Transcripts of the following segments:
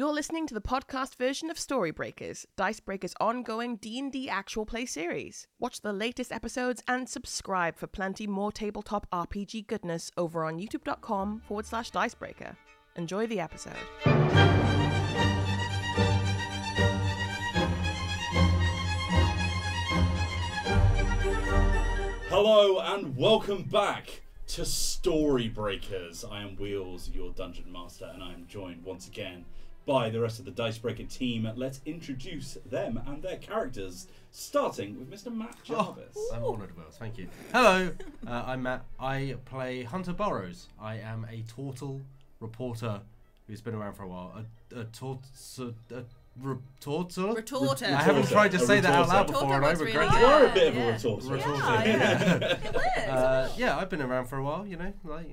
You're listening to the podcast version of Storybreakers, Dicebreaker's ongoing D&D actual play series. Watch the latest episodes and subscribe for plenty more tabletop RPG goodness over on youtube.com forward slash dicebreaker. Enjoy the episode. Hello and welcome back to Storybreakers. I am Wheels, your dungeon master, and I am joined once again by the rest of the Dicebreaker team. Let's introduce them and their characters, starting with Mr. Matt Jarvis. I'm honoured, Will. Thank you. Hello, uh, I'm Matt. I play Hunter Burrows. I am a turtle reporter who's been around for a while. A, a tort, a, retorter. Retorter. I haven't tried to A say that out loud before, and I Retorter was regret really you it. are a bit of Yeah. a retorter. Retorter. Yeah, It was. Uh, yeah, I've been around for a while. You know, like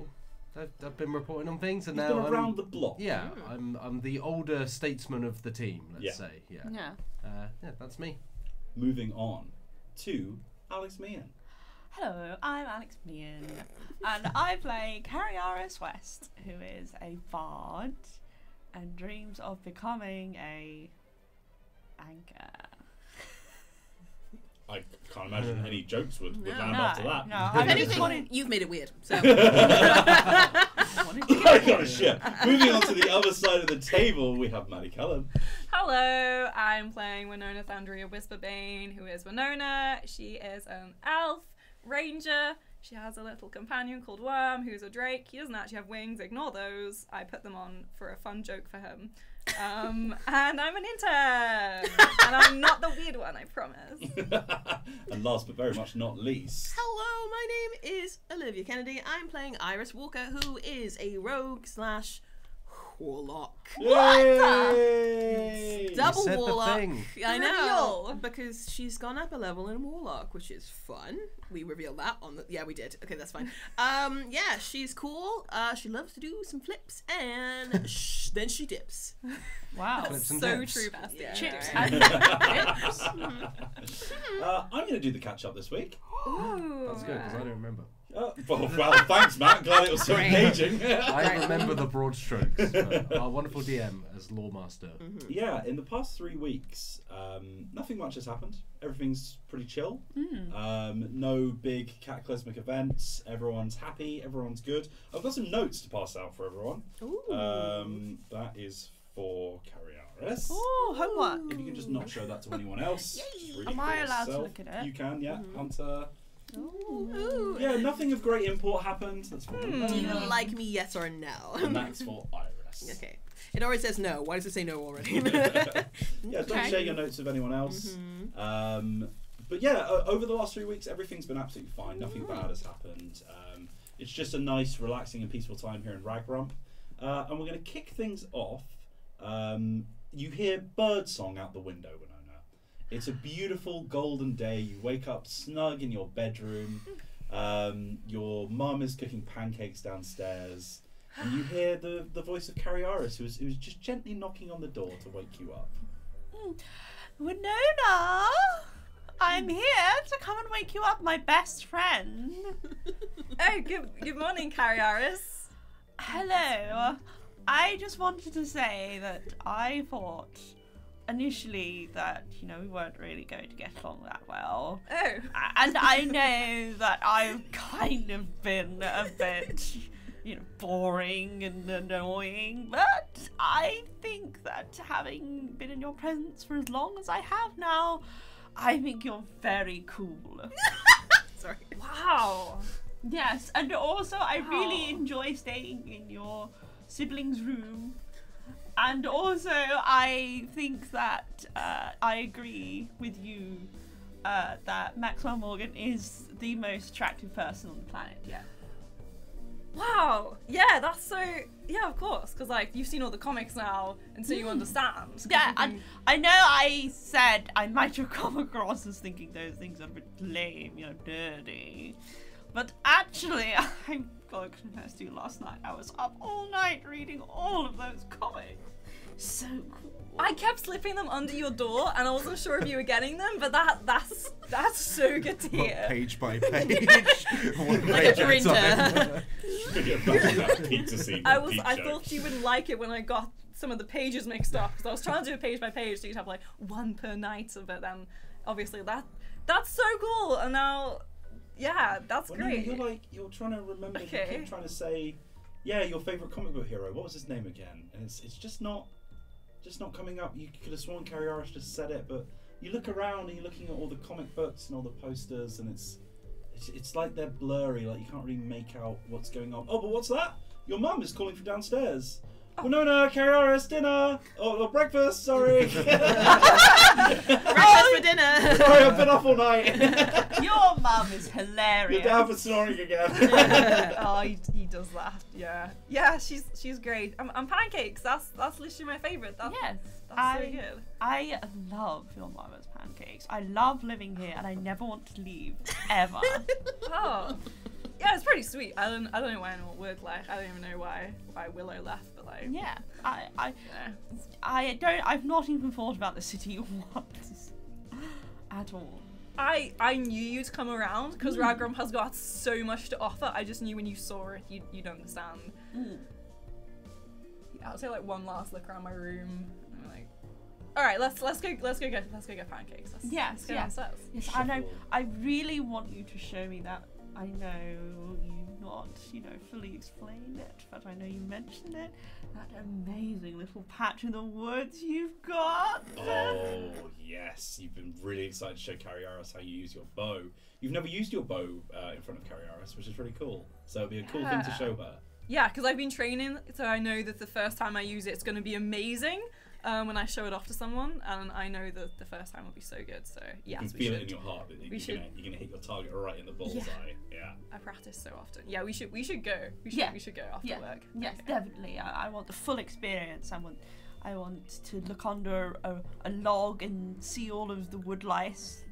I've, I've been reporting on things, and He's now been I'm, the block. Yeah, I'm I'm the older statesman of the team. Let's Yeah. say. Yeah. yeah. Uh, yeah, that's me. Moving on to Alex Meehan. Hello, I'm Alex Meehan, and I play Cariaris West, who is a bard and dreams of becoming a anchor. I can't imagine any jokes would, would No. land no, after that. no, I If just anything, you've made it weird. So I got a shit. Moving on to the other side of the table, we have Maddie Cullen. Hello, I'm playing Winonathandria Whisperbane, who is Winona. She is an elf ranger. She has a little companion called Worm, who's a drake. He doesn't actually have wings. Ignore those. I put them on for a fun joke for him. Um, and I'm an intern, and I'm not the weird one. I promise. and last but very much not least, Hello, my name is Olivia Kennedy. I'm playing Iris Walker, who is a rogue slash warlock. Yay! Double said the warlock. thing. I know Reveal. because she's gone up a level in warlock, which is fun. We revealed that on the yeah we did. Okay, that's fine. Um, yeah, she's cool. Uh, she loves to do some flips and sh- then she dips. wow. Flips and so dips. true, Basti. Yeah. Chips Uh, I'm going to do the catch up this week. That's good because I don't remember. Uh, well, well, thanks, Matt. Glad it was so Great. engaging. I remember the broad strokes. Uh, our wonderful DM as Lawmaster. yeah, in the past three weeks, um, nothing much has happened. Everything's pretty chill. Um, no big cataclysmic events. Everyone's happy. Everyone's good. I've got some notes to pass out for everyone. Ooh. Um, that is for Cariaris. Oh, homework. If you can just not show that to anyone else. just Am I allowed to look at it? You can, yeah. Hunter. Ooh. Yeah, nothing of great import happened. That's fine. Do you like me? Yes or no? And that's for Iris. okay. It already says no. Why does it say no already? Yeah, don't Okay. share your notes with anyone else. Mhm. Um, but yeah, o- over the last three weeks, everything's been absolutely fine. Nothing bad has happened. Um, it's just a nice, relaxing, and peaceful time here in Ragrump. Uh, and we're going to kick things off. Um, you hear bird song out the window, Winona. It's a beautiful golden day. You wake up snug in your bedroom. Um, your mum is cooking pancakes downstairs. And you hear the, the voice of Cariaris, who's, who's just gently knocking on the door to wake you up. Winona, I'm here to come and wake you up, my best friend. Oh, good, good morning, Cariaris. Hello. I just wanted to say that I thought initially that, you know, we weren't really going to get along that well. Oh, And I know that I've kind of been a bit, you know, boring and annoying, but I think that having been in your presence for as long as I have now, I think you're very cool. Sorry. wow. Yes, and also I really enjoy staying in your siblings' room. And also, I think that uh, I agree with you uh, that Maxwell Morgan is the most attractive person on the planet. Yeah. Wow. Yeah, that's so. Yeah, of course. Because, like, you've seen all the comics now, and so you understand. Yeah, and can- I know I said I might have come across as thinking those things are a bit lame, you know, dirty. But actually, I gotta confess to you, last night I was up all night reading all of those comics. So cool. I kept slipping them under your door, and I wasn't sure if you were getting them, but that that's that's so good to hear. Page by page. one Like a page at printer. time. Get back on that pizza scene I was Peep I thought you would like it when I got some of the pages mixed up because I was trying to do it page by page, so you'd have like one per night But. Then obviously that that's so cool. And now, yeah, that's Well, no, great. you're like you're trying to remember. You Okay. keep trying to say, yeah, your favorite comic book hero. What was his name again? And it's it's just not, just not coming up. You could have sworn Cariaris just said it, but you look around and you're looking at all the comic books and all the posters, and it's it's, it's like they're blurry. Like you can't really make out what's going on. Oh, but what's that? Your mum is calling from downstairs. Oh. Winona, Cariaris, dinner. Oh, oh, breakfast. Sorry. Breakfast for dinner. sorry, I've been up all night. Your mum is Your hilarious. dad was snoring again. oh, he, he does that. Yeah, yeah. She's she's great. Um, and pancakes. That's that's literally my favorite. That's, Yes, that's I, so good. I love your mama's pancakes. I love living here, and I never want to leave ever. Oh, yeah. It's pretty sweet. I don't I don't know why it won't work. Like I don't even know why why Willow left, but like yeah, I, I, yeah. I don't. I've not even thought about the city once at all. I I knew you'd come around because hmm. Ragrump has got so much to offer. I just knew when you saw it, you'd, you'd understand. Yeah, I'll take like one last look around my room. And I'm like, all right, let's let's go let's go get let's go get pancakes. Let's, Yes, let's go yes. downstairs. Yes, I know. I really want you to show me that. I know you've not, you know, fully explained it, but I know you mentioned it. That amazing little patch in the woods you've got. Oh yes, you've been really excited to show Cariaris how you use your bow. You've never used your bow uh, in front of Carrie Aris, which is really cool. So it'd be a cool thing to show her. Yeah, because I've been training, so I know that the first time I use it, it's going to be amazing. Um, when I show it off to someone, and I know that the first time will be so good. So yes, you can we feel should. it in your heart that you're, should- gonna, you're gonna hit your target right in the bullseye. Yeah. I practice so often. Yeah, we should we should go. We should Yeah. we should go after Yeah. work. Yes, Okay. definitely. I, I want the full experience. I want, I want to look under a, a log and see all of the wood lice,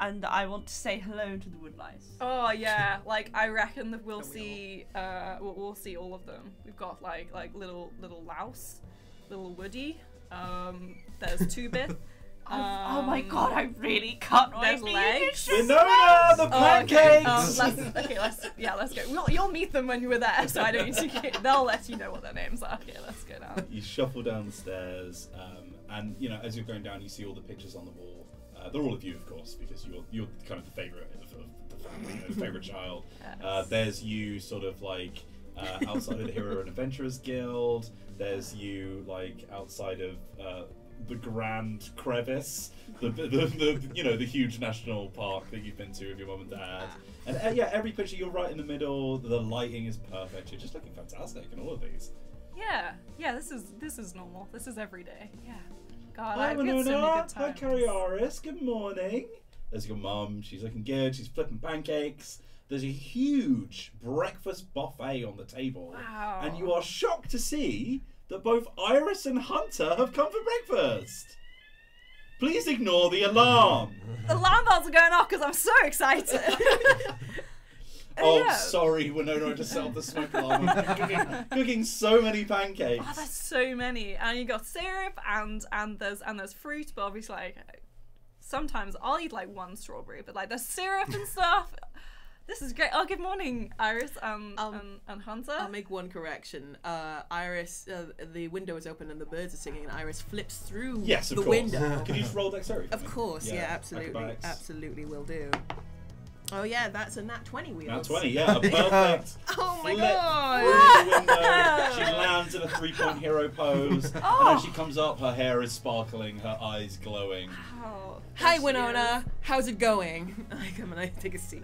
and I want to say hello to the woodlice. Oh yeah, like I reckon that we'll see. Uh, we'll, we'll see all of them. We've got like like little little louse, little woody. Um, there's two bit. I- oh my Um, god, I really can't wait there's for you legs. to Winona, the Oh, okay. pancakes. Um, let's, okay, let's yeah, let's go. We'll, you'll meet them when you were there, so I don't need to. Get, they'll let you know what their names are. Okay, let's go down. you shuffle down the stairs, um, and you know as you're going down, you see all the pictures on the wall. Uh, they're all of you, of course, because you're you're kind of the favorite of, of the family, you know, the favorite child. Uh, there's you, sort of like uh, outside of the Hero and Adventurers Guild. There's you, like outside of uh, the Grand Crevice, the, the, the you know the huge national park that you've been to with your mum and dad. And uh, yeah, every picture you're right in the middle. The lighting is perfect. You're just looking fantastic in all of these. Yeah, yeah. This is this is normal. This is every day. Yeah. God, Hi, I've had so many good Hi, times. Cariaris. Good morning. There's your mum. She's looking good. She's flipping pancakes. There's a huge breakfast buffet on the table. Wow. And you are shocked to see that both Iris and Hunter have come for breakfast. Please ignore the alarm. The alarm bells are going off because I'm so excited. Uh, oh, yeah. sorry, Winona, just set off the smoke alarm. Cooking, cooking so many pancakes. Oh, there's so many, and you got syrup and and there's and there's fruit, but obviously like sometimes I'll eat like one strawberry, but like there's syrup and stuff. This is great. Oh, good morning, Iris and Um, and, and Hunter. I'll make one correction. Uh, Iris, uh, the window is open and the birds are singing, and Iris flips through yes, of the course. window. Could you just roll dexterity? for Of me? course, yeah, absolutely, acrobatics. absolutely will do. Oh yeah, that's a nat twenty wheel. Now 20, yeah, a perfect Oh my flip god! through the window. She lands in a three point hero pose. And Oh. as she comes up, her hair is sparkling, her eyes glowing. Oh, Hi there she Winona, how's it going? I come and I take a seat.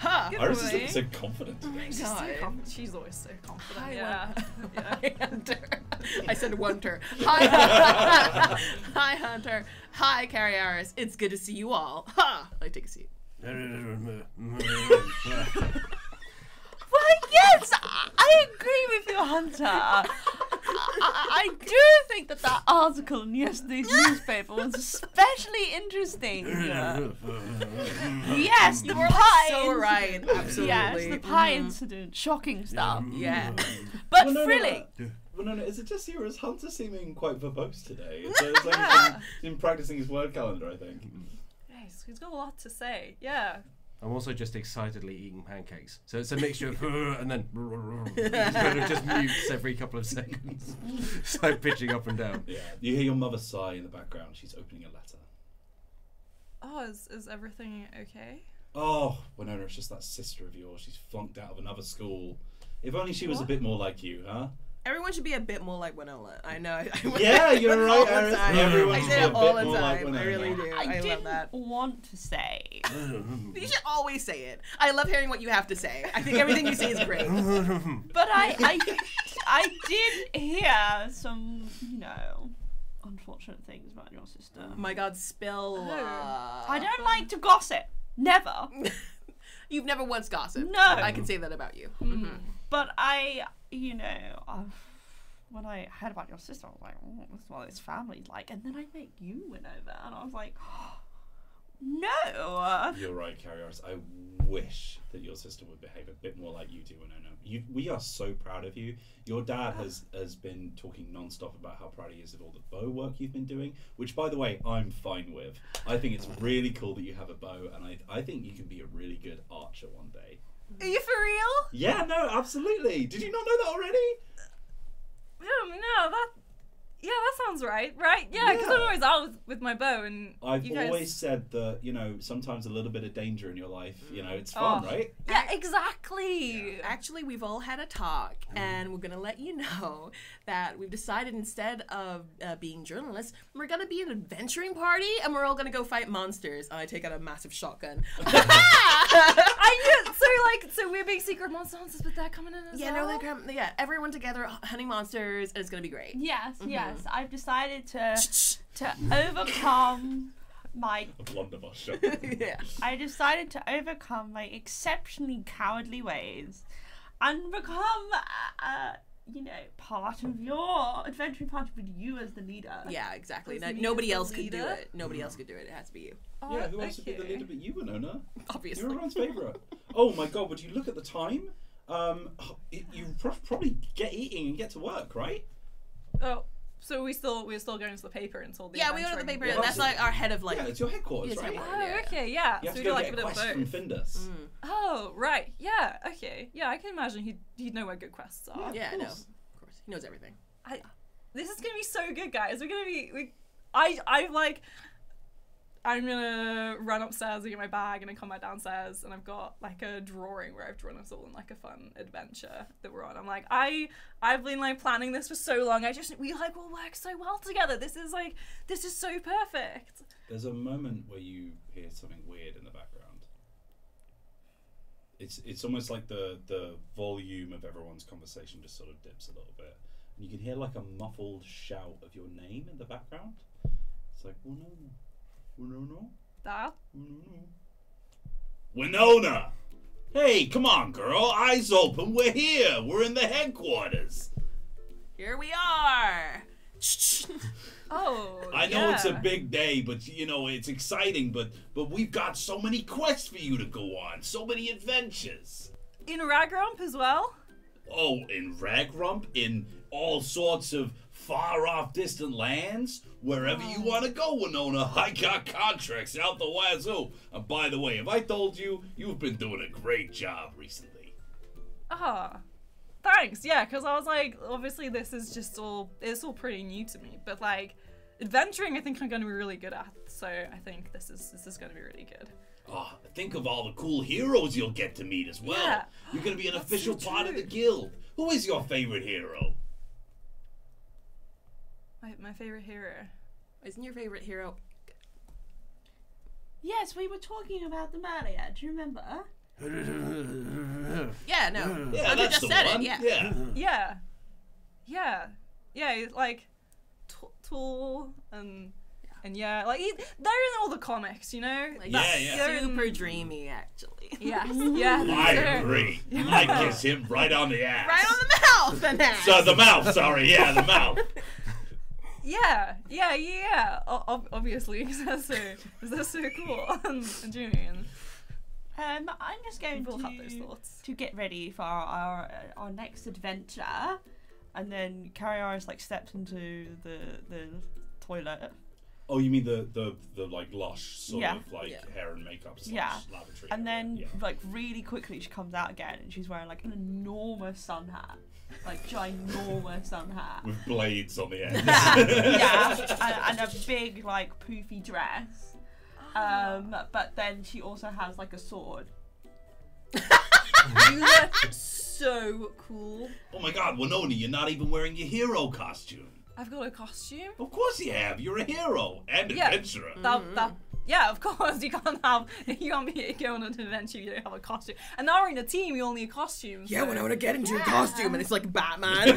Ha! Good Iris is morning. so confident. Oh my is. She's, so god. conf- she's always so confident. Hi, yeah. Won- yeah. Hunter. I said Wonder. Hi, hi, Hunter. Hi, Cariaris. It's good to see you all. Ha! I take a seat. Well, yes, I, I agree with you, Hunter. I, I, I do think that that article in yesterday's newspaper was especially interesting. yes, the pie. So incident. right, absolutely. Yes, the pie Mhm. incident. Shocking stuff. Yeah. But Well, no, no, thrilling. no. Well, no, no, is it just you or is Hunter seeming quite verbose today? It's, it's like he's been practicing his word calendar, I think. Yes, he's got a lot to say. Yeah. I'm also just excitedly eating pancakes. So it's a mixture of and then it's kind of just mutes every couple of seconds. it's like pitching up and down. Yeah, you hear your mother sigh in the background. She's opening a letter. Oh, is, is everything okay? Oh, Winona, it's just that sister of yours. She's flunked out of another school. If only she was a bit more like you, huh? Everyone should be a bit more like Winona. I know. Yeah, you're right. the Everyone I should say be a it all bit the more like time. I really do. I, I, love didn't that. want to say. You should always say it. I love hearing what you have to say. I think everything you say is great. But I, I, I did hear some, you know, unfortunate things about your sister. Oh my God, spill. uh, I don't like to gossip. Never. You've never once gossiped. No. I can say that about you. But I, you know, uh, when I heard about your sister, I was like, oh, this is this family's like. And then I met you went over, and I was like, no. You're right, Carrieros. I wish that your sister would behave a bit more like you do, Winona. You, we are so proud of you. Your dad has has been talking non-stop about how proud he is of all the bow work you've been doing, which, by the way, I'm fine with. I think it's really cool that you have a bow, and I, I think you can be a really good archer one day. Are you for real? Yeah, no, absolutely. Did you not know that already? No, no, that. Yeah, that sounds right, right? Yeah, because Yeah. I'm always out with, with my bow, and I've you guys. always said that, you know, sometimes a little bit of danger in your life, you know, it's fun, Oh. right? Yeah, exactly. Actually, we've all had a talk, and we're gonna let you know that we've decided instead of uh, being journalists, we're gonna be an adventuring party, and we're all gonna go fight monsters. And I take out a massive shotgun. I knew. So like, so we're being secret monster hunters, but they're coming in as yeah, well. Yeah, no, they come. Yeah, everyone together hunting monsters, and it's gonna be great. Yes, yes. I've decided to to overcome my. A blunderbuss shot. yeah. I decided to overcome my exceptionally cowardly ways, and become, uh, you know, part of your adventuring party with you as the leader. Yeah, exactly. No- nobody it's the else could do leader? it. Nobody else could do it. It has to be you, Oh, yeah, who wants to be the leader but you, Winona? obviously. You're everyone's favourite. oh my god, would you look at the time? Um, it, you pro- probably get eating and get to work, right? Oh, so we still we're still going to the paper until the Yeah, we go to the paper. Yeah, and that's like our head of like. yeah, it's your headquarters, Yes, right? Oh, Yeah. okay, yeah. You have so to we go do like get a bit of quest from both. Findus. Mm. Oh, right. Yeah. Okay. Yeah, I can imagine he'd he'd know where good quests are. Yeah, Of no, course. of course, he knows everything. I, this is gonna be so good, guys. We're gonna be. We, I I like. I'm gonna run upstairs and get my bag, and then come back downstairs, and I've got like a drawing where I've drawn us all in like a fun adventure that we're on. I'm like, I I've been like planning this for so long. I just we like will work so well together. This is like this is so perfect. There's a moment where you hear something weird in the background. It's it's almost like the the volume of everyone's conversation just sort of dips a little bit, and you can hear like a muffled shout of your name in the background. It's like Winona, Winona, That Winona, Winona. Hey, come on, girl! Eyes open. We're here. We're in the headquarters. Here we are. oh. I know it's a big day, but you know it's exciting. But but we've got so many quests for you to go on, so many adventures. in Ragrump as well. Oh, in Ragrump, in all sorts of far off distant lands, wherever you want to go, Winona. I got contracts out the wazoo. And by the way, if I told you, you've been doing a great job recently. Ah, thanks. Yeah, because I was like, obviously this is just all it's all pretty new to me, but like adventuring, I think I'm going to be really good at. So I think this is this is going to be really good. Oh, think of all the cool heroes you'll get to meet as well. Yeah. You're gonna be an That's official so part of the guild. Who is your favorite hero? My my favorite hero. Isn't your favorite hero? Yes, we were talking about them earlier. Do you remember? Yeah, no. Yeah, Hunter that's just the said one. it. Yeah. yeah. Yeah, yeah, yeah. He's like t- tall and and yeah, like he, they're in all the comics, you know. Like, Yeah, yeah. They're in- Super dreamy, actually. Yes, yeah. I they're- agree. I kiss him right on the ass. Right on the mouth. And ass. So the mouth, sorry, yeah, the mouth. Yeah, yeah, yeah. O- obviously, because they're so, 'cause they're so cool and, and Jimmy Um, I'm just going we'll to have those thoughts. to get ready for our our, uh, our next adventure, and then Cariaris like steps into the the toilet. Oh, you mean the the, the like lush sort Yeah. of like Yeah. hair and makeup slash Yeah. lavatory. And area, then, yeah. like, really quickly, she comes out again and she's wearing, like, an enormous sun hat. Like, ginormous sun hat. with blades on the end. yeah, yeah. And, and a big, like, poofy dress. Um, but then she also has, like, a sword. You look so cool. oh my God, Winona, you're not even wearing your hero costume. I've got a costume. Of course you have. You're a hero and Yeah. adventurer. That, that, yeah, of course. You can't have you can't be going on an adventure. if You don't have a costume. And now we're in a team. You only need a costume. Yeah, so- when I want to get into a costume and it's like Batman.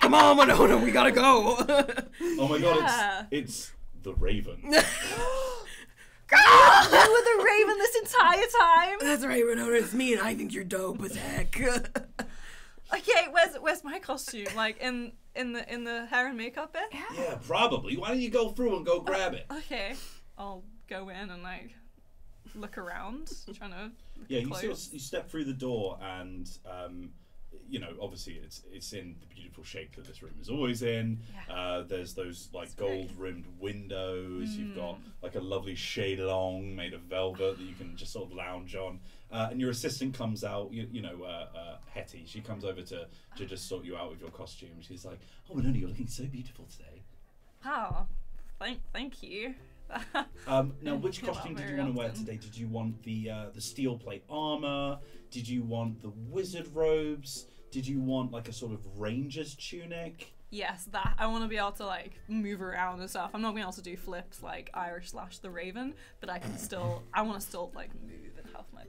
Come on, Winona, we gotta go. oh my God, Yeah. it's it's the Raven. you were the raven this entire time. That's right, Winona, it's me, and I think you're dope as heck. Okay, where's where's my costume? Like in in the in the hair and makeup bit. yeah, probably. Why don't you go through and go grab it? Okay, I'll go in and like look around, trying to. Look Yeah, you sort of, you step through the door and um, you know obviously it's it's in the beautiful shape that this room is always in. Yeah. Uh, there's those like gold rimmed windows. You've got Mm. like a lovely shade long made of velvet that you can just sort of lounge on. Uh, and your assistant comes out, you, you know, uh, uh, Hetty. She comes over to, to just sort you out with your costume. She's like, "Oh, Winona, you're looking so beautiful today." Oh, thank thank you. Um, now, which costume did you want to wear today? Did you want the uh, the steel plate armor? Did you want the wizard robes? Did you want like a sort of ranger's tunic? yes, that I want to be able to like move around and stuff. I'm not gonna be able to do flips like Iris slash the Raven, but I can still. I want to still like move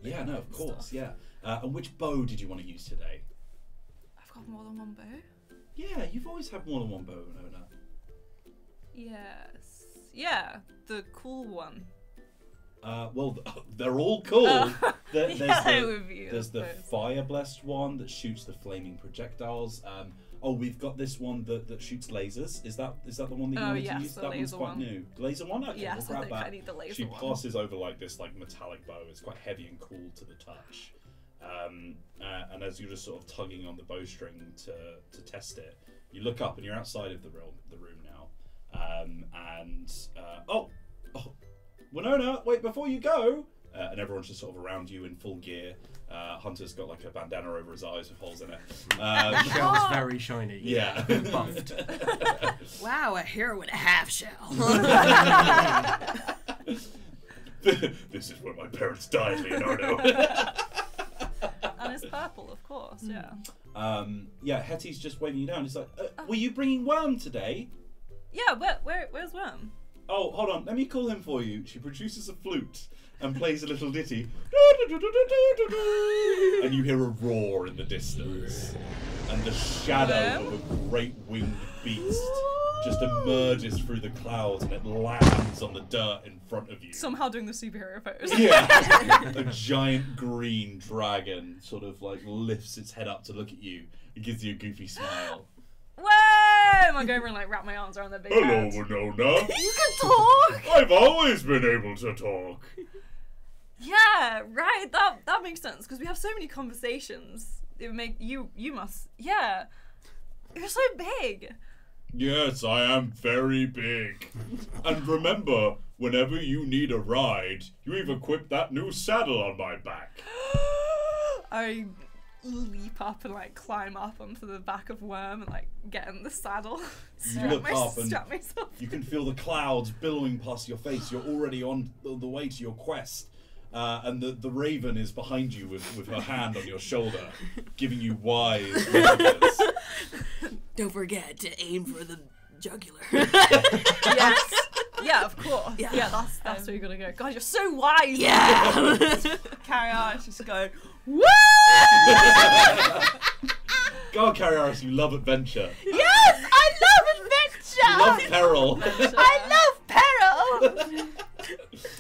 Yeah, no, of course, stuff. yeah. Uh, and which bow did you want to use today? I've got more than one bow. Yeah, you've always had more than one bow, Winona. Yes. Yeah, the cool one. Uh, well, they're all cool. Oh. There- there's yeah, the, with you. I There's the fire blessed one that shoots the flaming projectiles. Um, oh, we've got this one that, that shoots lasers. Is that is that the one that you Oh, wanted yes, to use? that one's quite one. new. Laser one. Okay, Yes, we'll I think that. I need the laser she one. passes over like this like metallic bow. It's quite heavy and cool to the touch. Um, uh, and as you're just sort of tugging on the bowstring to to test it, you look up and you're outside of the room the room now. Um, and uh, oh, oh, Winona, wait before you go. Uh, and everyone's just sort of around you in full gear. Uh, Hunter's got like a bandana over his eyes with holes in it. Um, Shell's very shiny. yeah. Buffed. wow, a hero and a half shell. this is where my parents died, Leonardo. and it's purple, of course. Yeah. um, yeah, Hetty's just waving you down. He's like, uh, "Were you bringing Worm today?" Yeah. Where where where's Worm? Oh, hold on. Let me call him for you. She produces a flute and plays a little ditty. And you hear a roar in the distance. And the shadow of a great winged beast just emerges through the clouds and it lands on the dirt in front of you. Somehow doing the superhero pose. Yeah. a giant green dragon sort of like lifts its head up to look at you. It gives you a goofy smile. Whoa! I going over and like wrap my arms around their big Hello, head? Winona. You can talk. I've always been able to talk. Yeah, right. That that makes sense because we have so many conversations. It would make you you must yeah. You're so big. Yes, I am very big. and remember, whenever you need a ride, you even equip that new saddle on my back. I leap up and like climb up onto the back of Worm and like get in the saddle. strap, look my- up and strap myself. You can feel the clouds billowing past your face. You're already on the the way to your quest. Uh, and the, the raven is behind you with, with her hand on your shoulder, giving you wise messages. Don't forget to aim for the jugular. yes. Yeah, of course. Yeah. Yeah, that's that's where you're gonna go. God, you're so wise. yeah. Carry on, just go. Woo! God, Cariaris, you love adventure. Yes, I love adventure. You love adventure. peril. I love peril.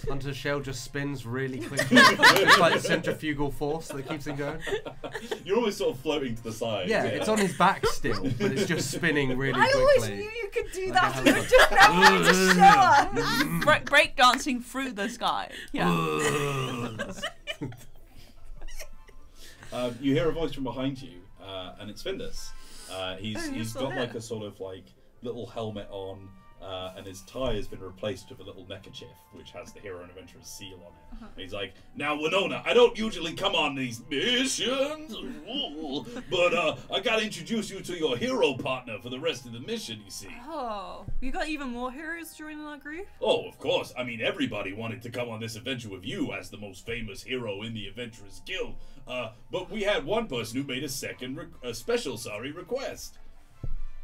Hunter's shell just spins really quickly. it's like centrifugal force that keeps him going. You're always sort of floating to the side. Yeah, it's on his back still, but it's just spinning really I quickly. I always knew you could do Like that. You helicopter. just never need to show us. Break, break dancing through the sky. Yeah. Um, you hear a voice from behind you, uh, and it's Findus. Uh, he's Oh, you're he's still got here. like a sort of like little helmet on. Uh, and his tie has been replaced with a little neckerchief which has the hero and adventurer's seal on it. And he's like, "Now, Winona, I don't usually come on these missions, ooh, but uh, I gotta introduce you to your hero partner for the rest of the mission. You see." Oh, you got even more heroes joining our group? Oh, of course. I mean, everybody wanted to come on this adventure with you as the most famous hero in the Adventurers Guild. Uh, but we had one person who made a second, re- a special sorry request.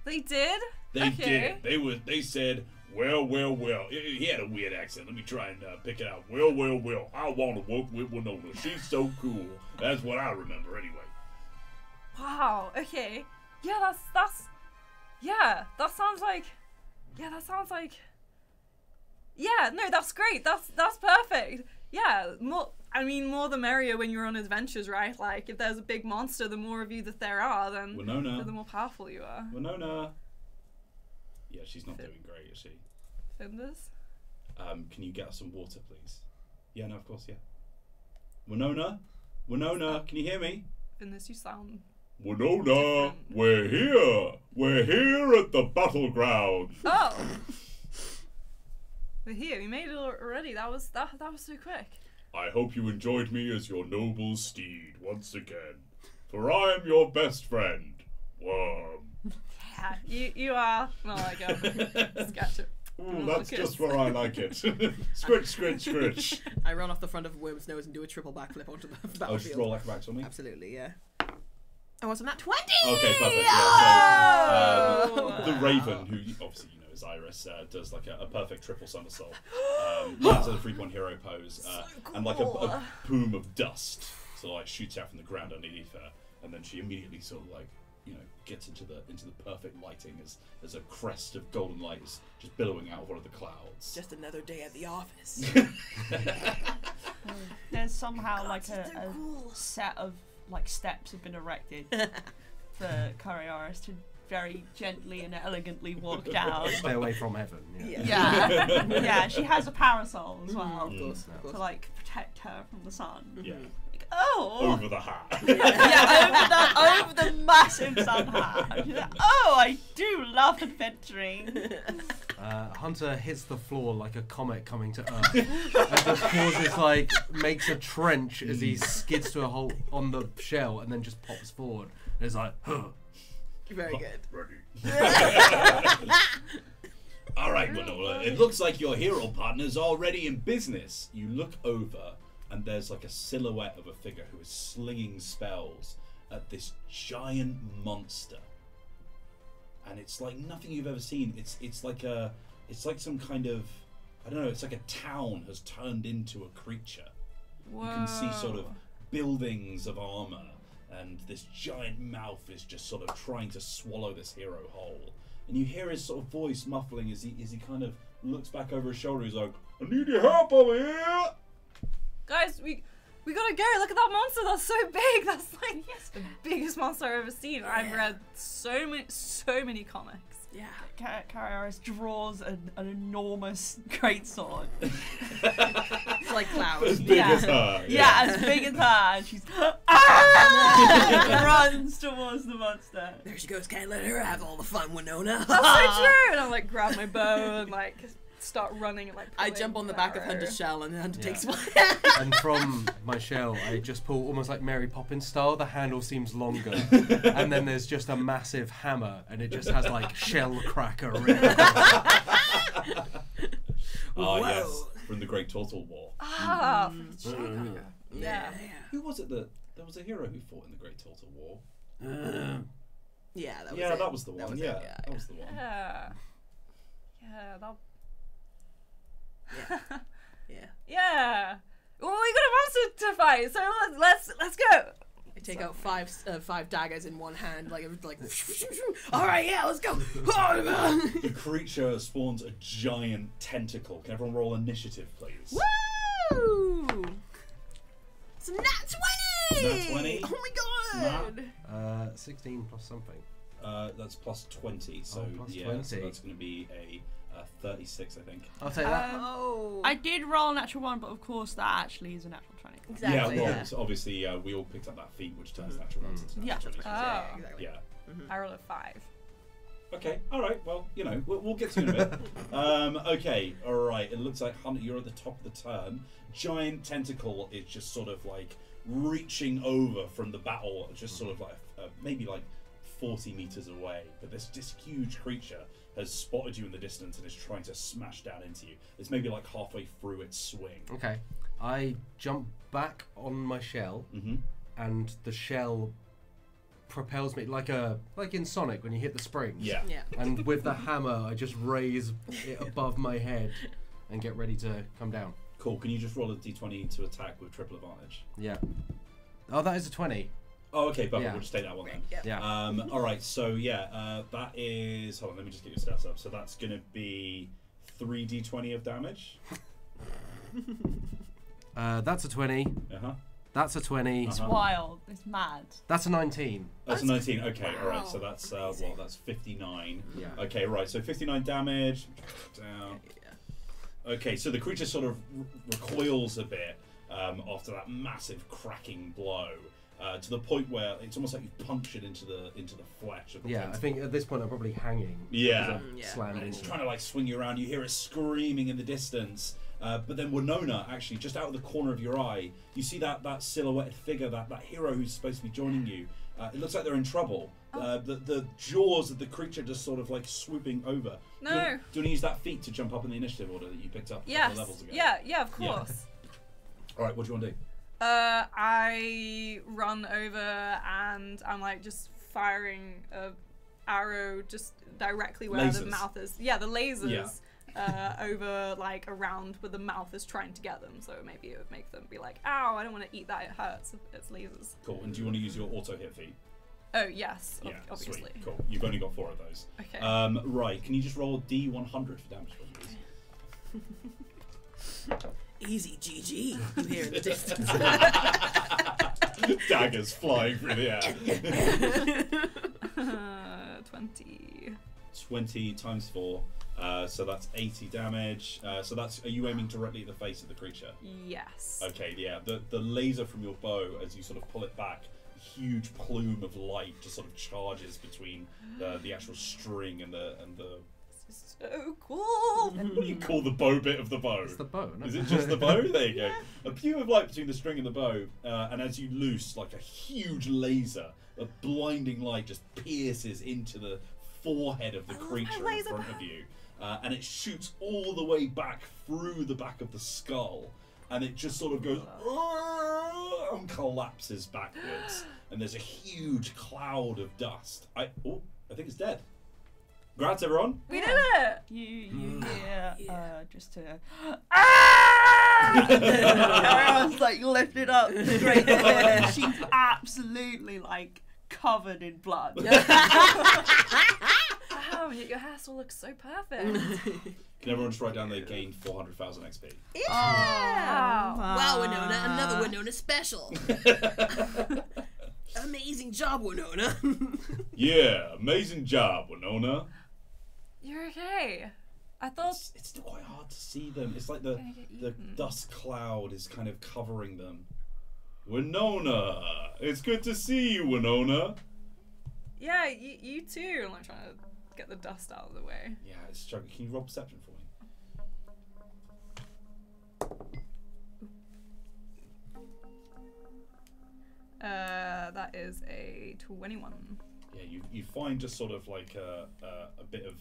They did? They Okay. did. They was. They said, "Well, well, well." He he had a weird accent. Let me try and uh, pick it out. Well, well, well. I want to work with Winona. She's so cool. That's what I remember, anyway. Wow, okay. Yeah, that's, that's, yeah, that sounds like, yeah, that sounds like, yeah, no, that's great. That's, that's perfect. Yeah, more, I mean, more the merrier when you're on adventures, right? Like, if there's a big monster, the more of you that there are, then Winona. the more powerful you are. Winona. Yeah, she's not doing great, is she? Findus? Um, can you get us some water, please? Yeah, no, of course, yeah. Winona, Winona, can you hear me? Findus, you sound Winona, Different. we're here. We're here at the battleground. Oh. We're here. We made it al- already. That was that. That was so quick. I hope you enjoyed me as your noble steed once again, for I am your best friend, Worm. Yeah, you you are. Oh my god. Sketch. Ooh, that's kiss. just where I like it. scritch, scritch, scritch. I run off the front of Worm's nose and do a triple backflip onto the battlefield. Oh, just battlefield. roll acrobatics on me. Absolutely, yeah. I wasn't that 20! Okay, perfect. Yeah, so um, the Raven, who you- obviously you know is Iris, uh, does like a, a perfect triple somersault. Um, lands in a three-point hero pose, uh, and like a, a plume of dust sort of like shoots out from the ground underneath her, and then she immediately sort of like you know gets into the into the perfect lighting as as a crest of golden light is just billowing out of one of the clouds. Just another day at the office. Hmm. There's somehow like a, a set of like steps have been erected for Coriolis to very gently and elegantly walk down. Stay away from heaven. Yeah. Yeah. Yeah, yeah. She has a parasol as mm-hmm. well Of mm, course, to course. like protect her from the sun. yeah, Like, oh, over the hat. yeah, over the over the massive sun hat. Like, oh, I do love adventuring. Uh, Hunter hits the floor like a comet coming to Earth, and just causes like makes a trench as he skids to a hole on the shell, and then just pops forward. And it's like, huh. Very good. Ready. All right, Winona. It looks like your hero partner's already in business. You look over, and there's like a silhouette of a figure who is slinging spells at this giant monster. And it's like nothing you've ever seen. It's it's like a it's like some kind of I don't know. It's like a town has turned into a creature. You can see sort of buildings of armor, and this giant mouth is just sort of trying to swallow this hero whole. And you hear his sort of voice muffling as he as he kind of looks back over his shoulder. He's like, "I need your help over here." Guys, we we gotta go. Look at that monster. That's so big. That's like the biggest monster I've ever seen. I've read so many so many comics. Yeah. Car- Coriolis draws an, an enormous greatsword. It's like As clouds. big Yeah. as her. Yeah, as big as her, and she's ah! runs towards the monster. There she goes. Can't let her have all the fun, Winona. That's so true. And I like grab my bow and like start running and like. I jump on the back of arrow. Hunter's shell and Hunter Yeah. takes one. and from my shell, I just pull almost like Mary Poppins style. The handle seems longer, and then there's just a massive hammer, and it just has like shell cracker. written across it. Ah, yes, from the Great Turtle War. Ah, Mm. yeah. Who was it that there was a hero who fought in the Great Turtle War? Yeah, that was yeah, it. that was the one. That was yeah, it, yeah, that was the one. Yeah. Yeah. That. Yeah. Yeah. Yeah. Well, we got a monster to fight, so let's let's, let's go. I take out five uh, five daggers in one hand, like like. All right, yeah, let's go. The creature spawns a giant tentacle. Can everyone roll initiative, please? Woo! It's a nat twenty. Nat 20? Oh my god. Uh, 16 plus something. Uh, that's plus 20, so Oh, plus yeah, so that's going to be a uh, 36, I think. I'll take that. Um, Oh. I did roll a natural one, but of course that actually is a natural 20. exactly. yeah, well, yeah. so obviously uh, we all picked up that feat, which turns natural ones into Yeah. natural 20s. Oh. exactly. Yeah. I rolled a five. Okay, all right. Well, you know, we'll, we'll get to it in a bit. um, okay, all right. It looks like Hunter, you're at the top of the turn. Giant tentacle is just sort of like reaching over from the battle, just sort of like uh, maybe like 40 meters away. But this this huge creature has spotted you in the distance and is trying to smash down into you. It's maybe like halfway through its swing. Okay. I jump back on my shell, Mm-hmm. and the shell propels me like a like in Sonic when you hit the springs. Yeah. Yeah. And with the hammer, I just raise it above my head and get ready to come down. Cool. Can you just roll a d20 to attack with triple advantage? Yeah. Oh, that is a twenty. Oh, okay, but Yeah. we'll just take that one then. Yeah. Yeah. Um, all right, so yeah, uh, that is. Hold on, let me just get your stats up. So that's going to be three d20 of damage. Uh, that's a twenty. Uh huh. That's a 20 Uh-huh. Wild. It's mad. That's a nineteen. That's a 19. Okay, all right. So that's uh, well, that's 59. Yeah. Okay, right. So 59 damage. Down. Okay, so the creature sort of r- recoils a bit um, after that massive cracking blow. Uh, to the point where it's almost like you've punctured into the into the flesh of the Yeah, I tentacle. think at this point I'm probably hanging. Yeah. because I've Yeah. Slammed And it's into trying to like swing you around. You hear it screaming in the distance. Uh, but then Winona, actually, just out of the corner of your eye, you see that that silhouetted figure, that, that hero who's supposed to be joining you. Uh, it looks like they're in trouble. Uh, the, the jaws of the creature just sort of like swooping over. No. Do you, want, do you want to use that feat to jump up in the initiative order that you picked up a couple Yes. of levels ago? Yeah, yeah, of Yeah. course. All right, what do you want to do? Uh, I run over and I'm like just firing a arrow just directly where the mouth is. Yeah, the lasers. Yeah. Uh, over like around where the mouth is trying to get them, so maybe it would make them be like, "Ow, I don't want to eat that; it hurts." It's lasers. Cool. And do you want to use your auto hit feat? Oh yes, Yeah, obviously. sweet. Cool. You've only got four of those. Okay. Um, right. Can you just roll D100 for damage, please? Easy, GG. You hear in the distance. Daggers flying through the air. Uh, Twenty. 20 times 4 uh, so that's 80 damage uh, so that's are you aiming directly at the face of the creature Yes. okay yeah the, the laser from your bow as you sort of pull it back a huge plume of light just sort of charges between the, the actual string and the and the So cool. what do you call the bow bit of the bow It's the bow. No? is it just the bow? There you go. A plume of light between the string and the bow, uh, and as you loose, like a huge laser, a blinding light just pierces into the forehead of the I creature in laser front of you, uh, and it shoots all the way back through the back of the skull, and it just sort of goes and collapses backwards, and there's a huge cloud of dust. I oh, I think it's dead. Congrats, everyone. We did it. You, you hear uh, just to. Ah! Everyone's like lifted up straight away. She's absolutely like covered in blood. Wow, your hair still looks so perfect. Can everyone just write down they gained 400,000 XP? Wow. wow, Winona, another Winona special. Amazing job, Winona. Yeah, amazing job, Winona. You're okay. I thought. It's, it's still quite hard to see them. It's like the the dust cloud is kind of covering them. Winona, it's good to see you, Winona. Yeah, you, you too. I'm like trying to get the dust out of the way. Yeah, it's struggling. Can you roll perception for me? Uh, that is a 21. Yeah, you, you find just sort of like a, a, a bit of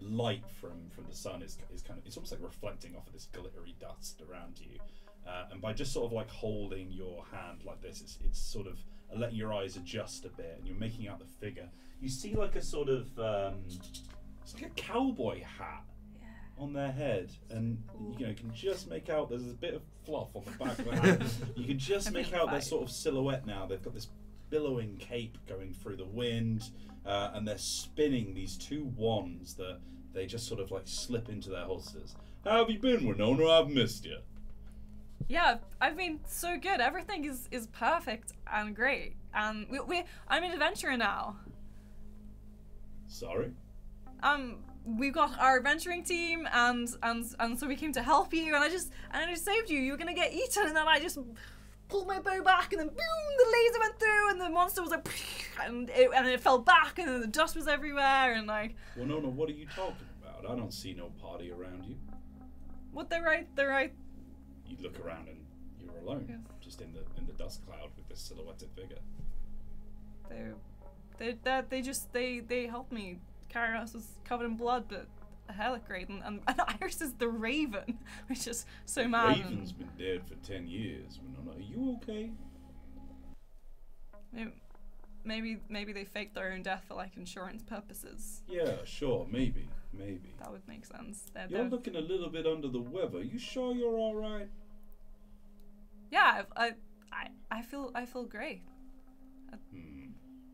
light from, from the sun is, is kind of it's almost like reflecting off of this glittery dust around you. Uh, and by just sort of like holding your hand like this, it's, it's sort of letting your eyes adjust a bit, and you're making out the figure. You see like a sort of um, it's like a cowboy hat on their head, and you know you can just make out there's a bit of fluff on the back of the hat. you can just make out their sort of silhouette now. They've got this billowing cape going through the wind, uh, and they're spinning these two wands that they just sort of like slip into their holsters. How have you been, Winona? I've missed you. Yeah, I've been so good. Everything is, is perfect and great. And we, we I'm an adventurer now. Sorry. Um, we've got our adventuring team, and and and so we came to help you. And I just and I just saved you. You were gonna get eaten, and then I just pulled my bow back, and then boom, the laser went through, and the monster was like, and it, and it fell back, and then the dust was everywhere, and like, Well, no, no. What are you talking about? I don't see no party around you. what they're right, they're right. You look around and you're alone, just in the in the dust cloud with this silhouetted figure. They, they, that they just they they helped me. Karanos was covered in blood, but Helicrate and, and, and Iris is the Raven, which is so mad. Raven's been dead for ten years. Winona, are you okay? Maybe, maybe they faked their own death for like insurance purposes. Yeah, sure, maybe, maybe. That would make sense. They're, You're they're- looking a little bit under the weather. You sure you're all right? yeah, I, I I feel I feel great. Hmm.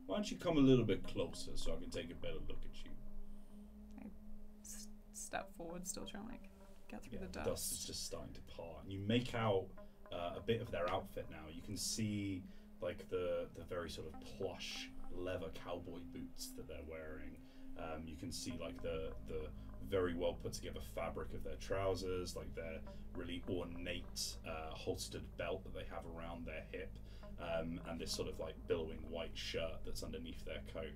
Why don't you come a little bit closer so I can take a better look at you? S- step forward, still trying to like get through Yeah, the the dust. dust is just starting to part, and you make out uh, a bit of their outfit now. You can see like the the very sort of plush leather cowboy boots that they're wearing. Um, you can see like the the very well put together fabric of their trousers, like their really ornate uh, holstered belt that they have around their hip, um, and this sort of like billowing white shirt that's underneath their coat.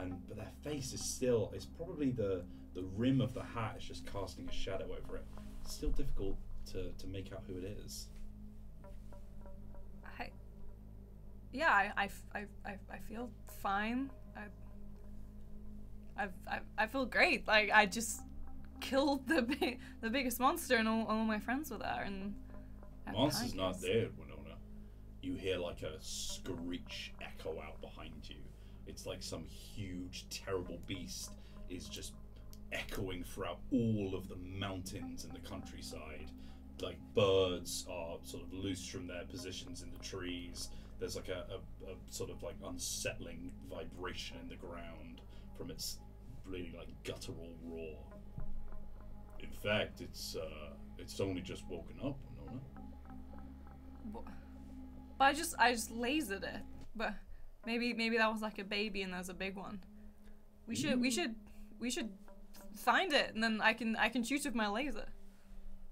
And but their face is still it's probably the the rim of the hat is just casting a shadow over it. It's still difficult to, to make out who it is. I, yeah, I, I, I, I feel fine. I, I've, I, I feel great. Like I just killed the big, the biggest monster, and all, all my friends were there. And Monster's not there, Winona. You hear like a screech echo out behind you. It's like some huge, terrible beast is just echoing throughout all of the mountains and the countryside. Like birds are sort of loose from their positions in the trees. There's like a, a, a sort of like unsettling vibration in the ground from its really like guttural roar. In fact, it's uh, it's only just woken up. But but I just, I just lasered it. But maybe, maybe that was like a baby, and there's a big one. We should, we should, we should find it, and then I can, I can shoot with my laser.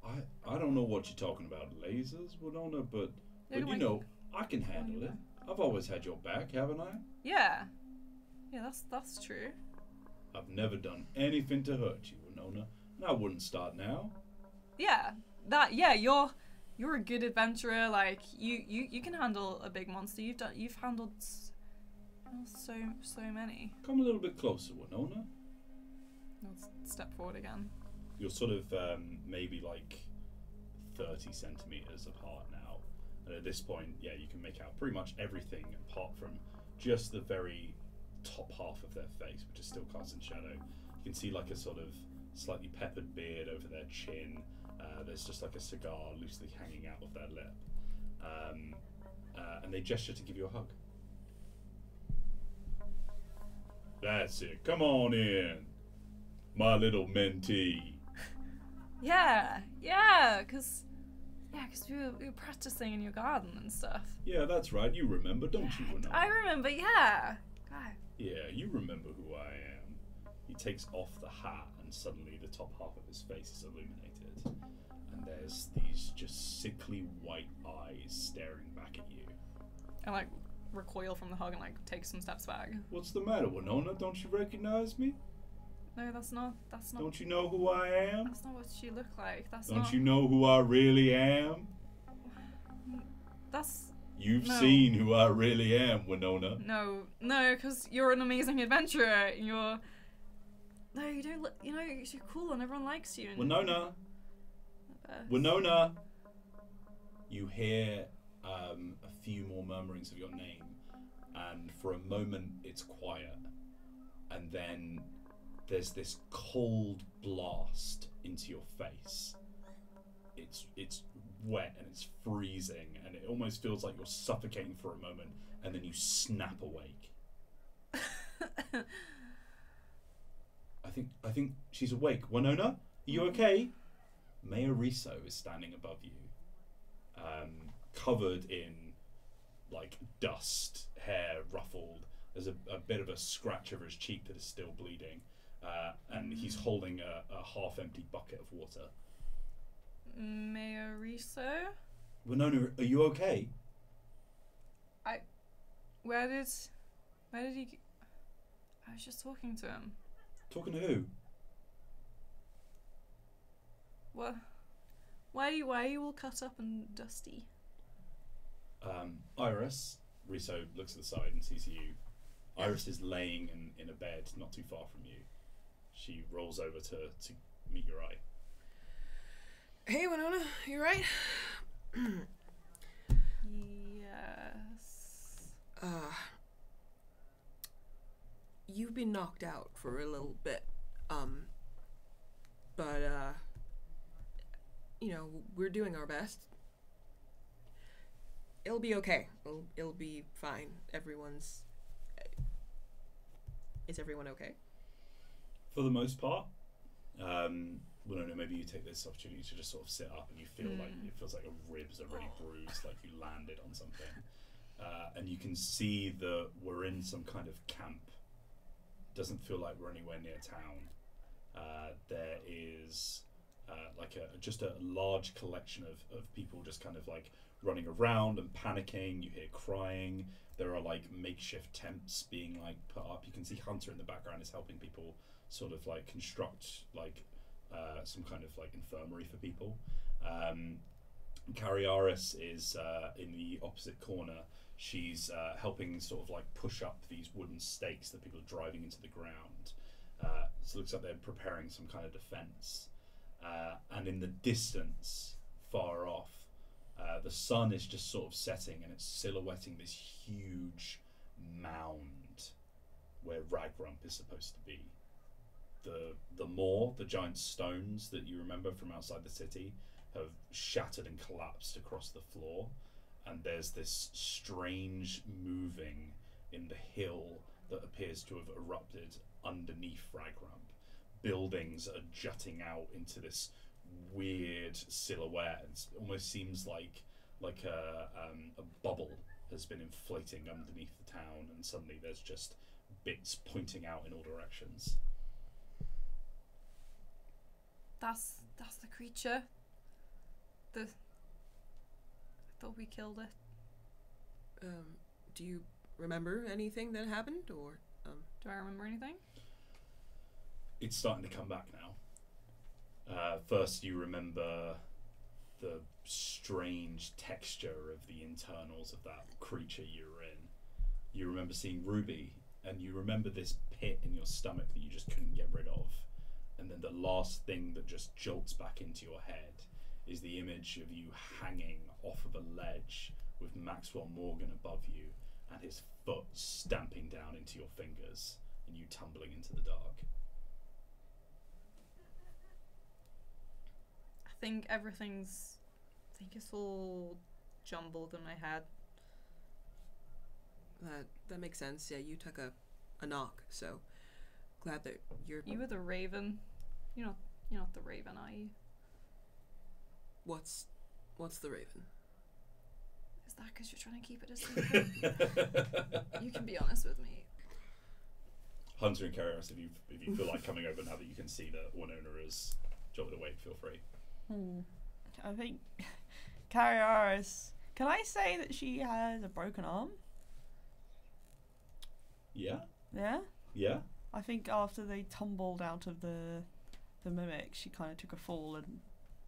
I I don't know what you're talking about, lasers, Winona, but but you know I can handle it. I've always had your back, haven't I? Yeah, yeah, that's that's true. I've never done anything to hurt you, Winona, and I wouldn't start now. Yeah, that yeah, you're you're a good adventurer. Like you you you can handle a big monster. You've done you've handled so so many. Come a little bit closer, Winona. Let's step forward again. You're sort of um, maybe like 30 centimeters apart now. And at this point, yeah, you can make out pretty much everything apart from just the very top half of their face, which is still cast in shadow. You can see like a sort of slightly peppered beard over their chin. Uh, there's just like a cigar loosely hanging out of their lip. Um, uh, and they gesture to give you a hug. That's it. Come on in, my little mentee. Yeah, yeah, cause yeah, cause we were, we were practicing in your garden and stuff. Yeah, that's right. You remember, don't you, Winona? I remember. Yeah. God. Yeah, you remember who I am. He takes off the hat, and suddenly the top half of his face is illuminated. And there's these just sickly white eyes staring back at you. I like recoil from the hug and like take some steps back. What's the matter, Winona? Don't you recognize me? No, that's not. That's not. Don't you know who I am? That's not what she looked like. That's Don't not. you know who I really am? That's You've No. seen who I really am, Winona. No, no, because you're an amazing adventurer. and You're. No, you don't. Look, you know, you're cool and everyone likes you. And Winona, Winona. You hear um, a few more murmurings of your name, and for a moment it's quiet, and then there's this cold blast into your face. It's it's wet and it's freezing, and it almost feels like you're suffocating for a moment, and then you snap awake. I think I think she's awake. Winona, are you okay? Mayor Riso is standing above you, um, covered in like dust, hair ruffled. There's a, a bit of a scratch over his cheek that is still bleeding, uh, and he's holding a, a half-empty bucket of water. Mayoriso? Winona, are you okay? I. Where did, where did he? g- I was just talking to him. Talking to who? What? Why are you? Why are you all cut up and dusty? Um, Iris. Riso looks at the side and sees you. Iris is laying in, in a bed not too far from you. She rolls over to, to meet your eye. Hey, Winona, you right? Yes. Uh, you've been knocked out for a little bit. Um, but, uh, you know, we're doing our best. It'll be okay. It'll, it'll be fine. Everyone's. Is everyone okay? For the most part, um, well, no, no, maybe you take this opportunity to just sort of sit up and you feel like it feels like your ribs are really bruised, like you landed on something. Uh, and you can see that we're in some kind of camp. Doesn't feel like we're anywhere near town. Uh, there is uh, like a just a large collection of, of people just kind of like running around and panicking. You hear crying. There are like makeshift tents being like put up. You can see Hunter in the background is helping people sort of like construct like uh, some kind of like infirmary for people. Um, Cariaris is uh, in the opposite corner. She's uh, helping sort of like push up these wooden stakes that people are driving into the ground. Uh, so it looks like they're preparing some kind of defense. Uh, and in the distance, far off, uh, the sun is just sort of setting and it's silhouetting this huge mound where Ragrump is supposed to be. The the moor, the giant stones that you remember from outside the city, have shattered and collapsed across the floor, and there's this strange moving in the hill that appears to have erupted underneath Ragrump. Buildings are jutting out into this weird silhouette. It almost seems like like a um, a bubble has been inflating underneath the town, and suddenly there's just bits pointing out in all directions. That's that's the creature. The. I thought we killed it. Um, do you remember anything that happened, or um? Do I remember anything? It's starting to come back now. Uh, first, you remember the strange texture of the internals of that creature you were in. You remember seeing Ruby, and you remember this pit in your stomach that you just couldn't get rid of. And then the last thing that just jolts back into your head is the image of you hanging off of a ledge with Maxwell Morgan above you and his foot stamping down into your fingers and you tumbling into the dark. Think everything's. I think it's all jumbled in my head. That that makes sense. Yeah, you took a a knock, so glad that you're. You were the Raven. You're not. You're not the Raven, are you? What's what's the Raven? Is that because you're trying to keep it a secret? you can be honest with me. Hunter and Cariaris, if you if you feel like coming over now that you can see that Winona is jolted awake, feel free. Hmm. I think Cariaris. Can I say that she has a broken arm? Yeah, Yeah. yeah. I think after they tumbled out of the the mimic, she kind of took a fall and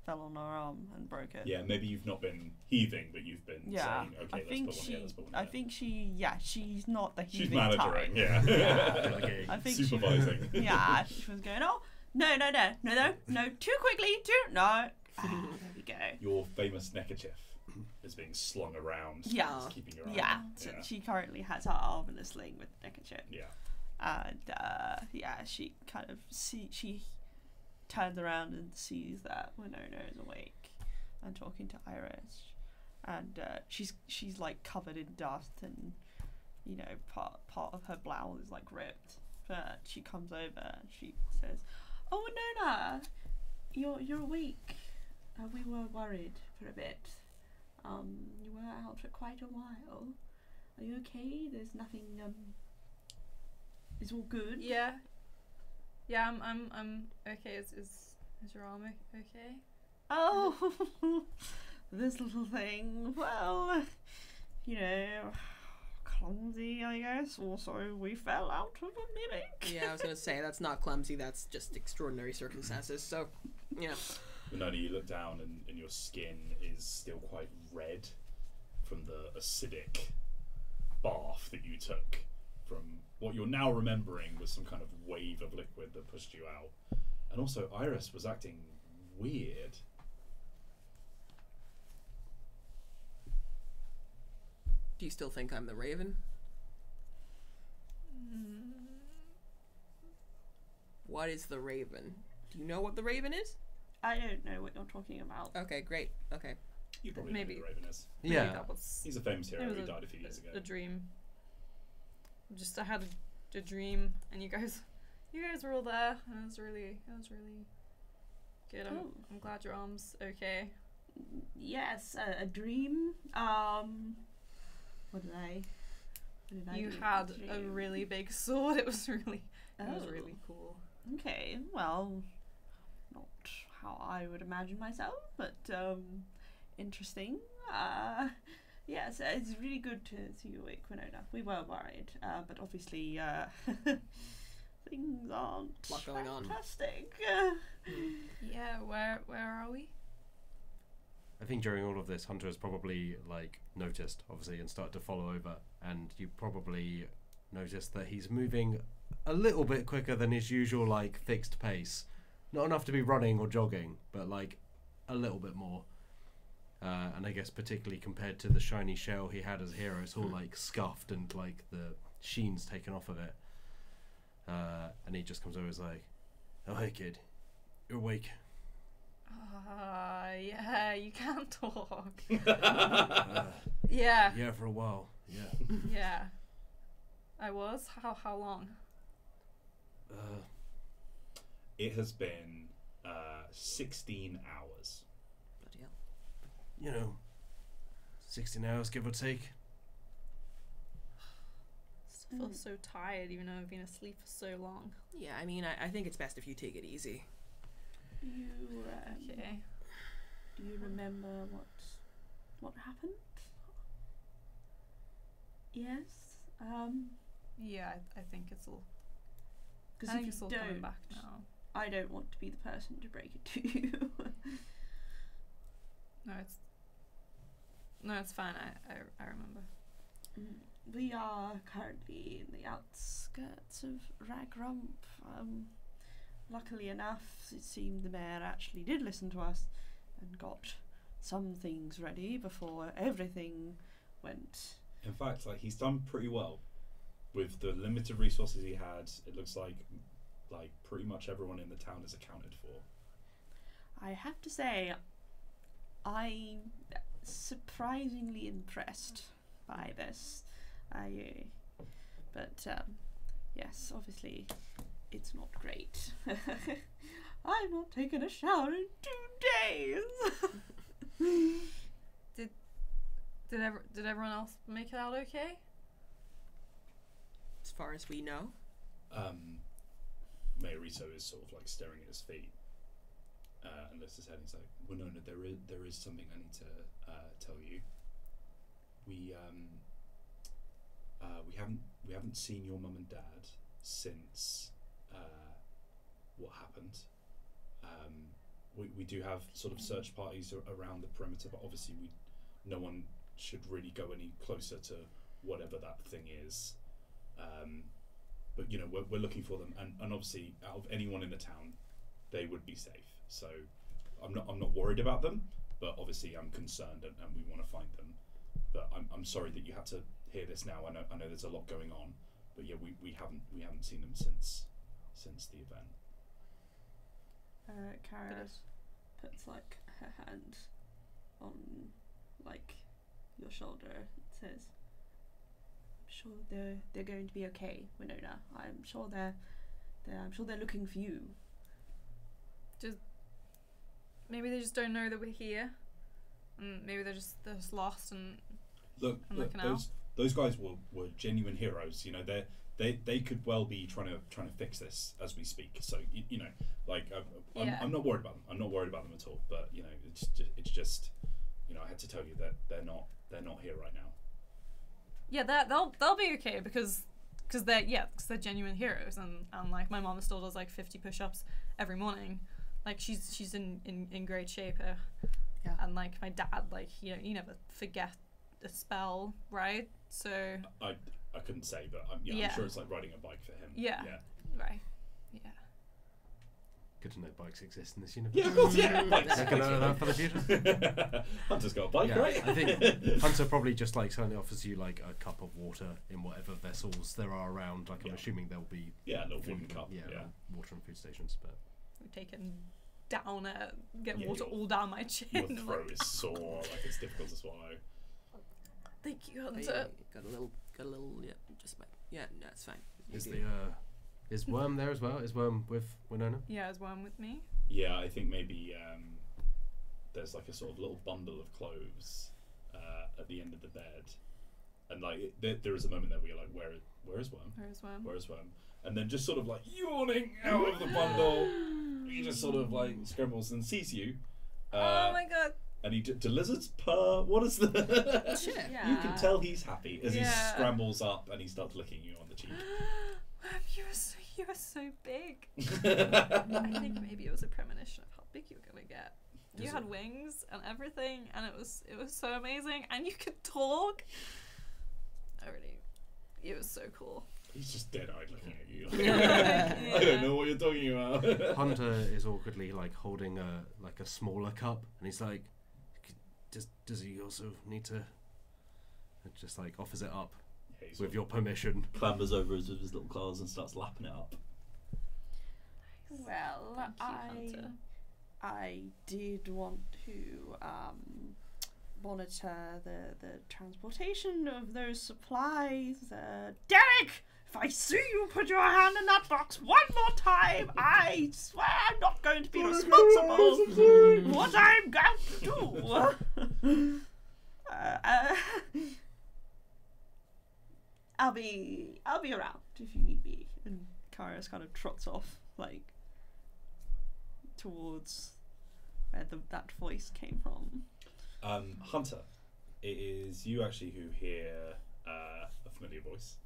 fell on her arm and broke it. Yeah, maybe you've not been heaving, but you've been Yeah, saying, okay, I let's think put one she. here, let's put one I here. think she. Yeah, she's not the heaving She's heaving managing, type. yeah. Yeah. Okay. I think she was- Supervising. yeah, she was going. Oh no no no no no no too quickly too no. Ah, there we go. Your famous neckerchief is being slung around. Yeah. It's keeping your arm. Yeah, so Yeah. she currently has her arm in a sling with the neckerchief. Yeah. and uh, yeah, she kind of see she turns around and sees that Winona is awake and talking to Iris, and uh, she's she's like covered in dust and you know part part of her blouse is like ripped. But she comes over and she says, "Oh Winona, you're you're awake. Uh, we were worried for a bit. Um, you were out for quite a while. Are you okay? There's nothing um." It's all good. Yeah. Yeah, I'm. I'm. I'm okay. Is is is your arm okay? Oh, this little thing. Well, you know, clumsy, I guess. Also, we fell out of a mimic. Yeah, I was gonna say that's not clumsy. That's just extraordinary circumstances. So, yeah. Winona, you look down and, and your skin is still quite red from the acidic bath that you took from what you're now remembering was some kind of wave of liquid that pushed you out. And also, Iris was acting weird. Do you still think I'm the Raven? What is the Raven? Do you know what the Raven is? I don't know what you're talking about. Okay, great. Okay. You probably Maybe. know who the Raven is. Maybe Yeah. that was He's a famous hero It was who a- died a few years ago. a dream. Just I had a, a dream, and you guys, you guys were all there, and it was really, it was really good. I'm, Oh. I'm glad your arm's okay. Yes, a, a dream. Um, what did I? What did I You do had a really big sword. It was really, it was Oh. really cool. Okay, well, not how I would imagine myself, but um, interesting. Uh, yes, uh, it's really good to see you awake, Winona. We were worried, uh, but obviously uh, things aren't Lot going fantastic. Uh, Yeah, where where are we? I think during all of this, Hunter has probably like noticed, obviously, and started to follow over, and you probably noticed that he's moving a little bit quicker than his usual like fixed pace. Not enough to be running or jogging, but like a little bit more. Uh, and I guess particularly compared to the shiny shell he had as a hero, it's all like scuffed and like the sheen's taken off of it. Uh, and he just comes over and is like, "Oh hey kid, you're awake." Uh, yeah, you can talk. Yeah, yeah, for a while. Yeah. yeah. I was. How how long? Uh, It has been uh, 16 hours. Bloody hell. you know, 16 hours, give or take. I feel so tired, even though I've been asleep for so long. Yeah, I mean, I, I think it's best if you take it easy. You um, Okay. do you remember what what happened? Yes. Um, Yeah, I, I think it's all. because I if think you it's all don't, coming back now. I don't want to be the person to break it to you. No, it's. No, it's fine. I I, I remember. Mm, we are currently in the outskirts of Ragrump. Um, luckily enough, it seemed the mayor actually did listen to us and got some things ready before everything went. In fact, like he's done pretty well with the limited resources he had. It looks like like pretty much everyone in the town is accounted for. I have to say, I'm surprisingly impressed by this. I, but um, yes, obviously, it's not great. I've not taken a shower in two days. Did did ever did everyone else make it out okay? As far as we know. Um, Mayorito is sort of like staring at his feet uh, and lifts his head. and He's like, "Winona, there is there is something I need to uh, tell you. We um, uh, we haven't we haven't seen your mum and dad since uh, what happened. Um, we we do have sort of search parties around the perimeter, but obviously we no one should really go any closer to whatever that thing is. Um, but you know we're, we're looking for them and, and obviously out of anyone in the town they would be safe so i'm not i'm not worried about them but obviously i'm concerned and, and we want to find them but I'm, I'm sorry that you had to hear this now i know i know there's a lot going on but yeah we, we haven't we haven't seen them since since the event Uh, Kara puts like her hand on like your shoulder. and says, "I'm sure they're they're going to be okay, Winona. I'm sure they're, they're I'm sure they're looking for you. Just maybe they just don't know that we're here. And maybe they're just they're just lost and look, I'm look looking out. those those guys were, were genuine heroes you know they they they could well be trying to trying to fix this as we speak. So you, you know like I'm, I'm, Yeah. I'm not worried about them. I'm not worried about them at all. But you know it's just, it's just you know i had to tell you that they're not they're not here right now. Yeah, that they'll they'll be okay because because they're yeah because they're genuine heroes. And and like my mom still does like 50 push-ups every morning. Like she's she's in in, in great shape. Uh, Yeah. and like my dad like you know you never forget a spell right? So I I couldn't say, but I'm, yeah, Yeah. I'm sure it's like riding a bike for him. Yeah. Yeah. right yeah Good to know bikes exist in this universe. Yeah, of course. Yeah. Bikes. Yeah, can I know that for the future? Hunter's got a bike, Yeah, right? I think Hunter probably just like certainly offers you like a cup of water in whatever vessels there are around. Like I'm Yeah. assuming there'll be yeah, a little food, wooden cup. yeah, Yeah. water and food stations. But we've taken down a get Yeah, water your- all down my chin Your like, throat is sore, like it's difficult to swallow. thank you Hunter yeah, got a little, got a little, yeah, just about, yeah, no, it's fine. is You the uh, is Worm there as well? Is Worm with Winona? yeah is Worm with me Yeah, I think maybe um, there's like a sort of little bundle of clothes uh, at the end of the bed, and like it, there, there is a moment there where you're like, where where is Worm? where is one Where is Worm? And then just sort of like yawning out of the bundle, he just sort of like scrambles and sees you. Uh, oh my god and he d- do lizards purr? What is the? Sure. yeah You can tell he's happy as he scrambles up and he starts licking you on the cheek. You were so, you were so big. I think maybe it was a premonition of how big you were gonna get. You Is had wings and everything, and it was it was so amazing, and you could talk. I really, it was so cool. He's just dead-eyed looking at you. Yeah. I don't know what you're talking about. Hunter is awkwardly like holding a like a smaller cup, and he's like, "C- "Does does he also need to?" It just like offers it up Yeah, with your permission. clambers over us with his little claws and starts lapping it up. Well, Thank you, I Hunter. I did want to um, monitor the, the transportation of those supplies. Uh, Derek, if I see you put your hand in that box one more time, I swear I'm not going to be responsible for what I'm going to do. uh, uh, I'll be I'll be around if you need me. And Cariaris kind of trots off like towards where the, that voice came from. Um, Hunter, it is you actually who hear uh, a familiar voice.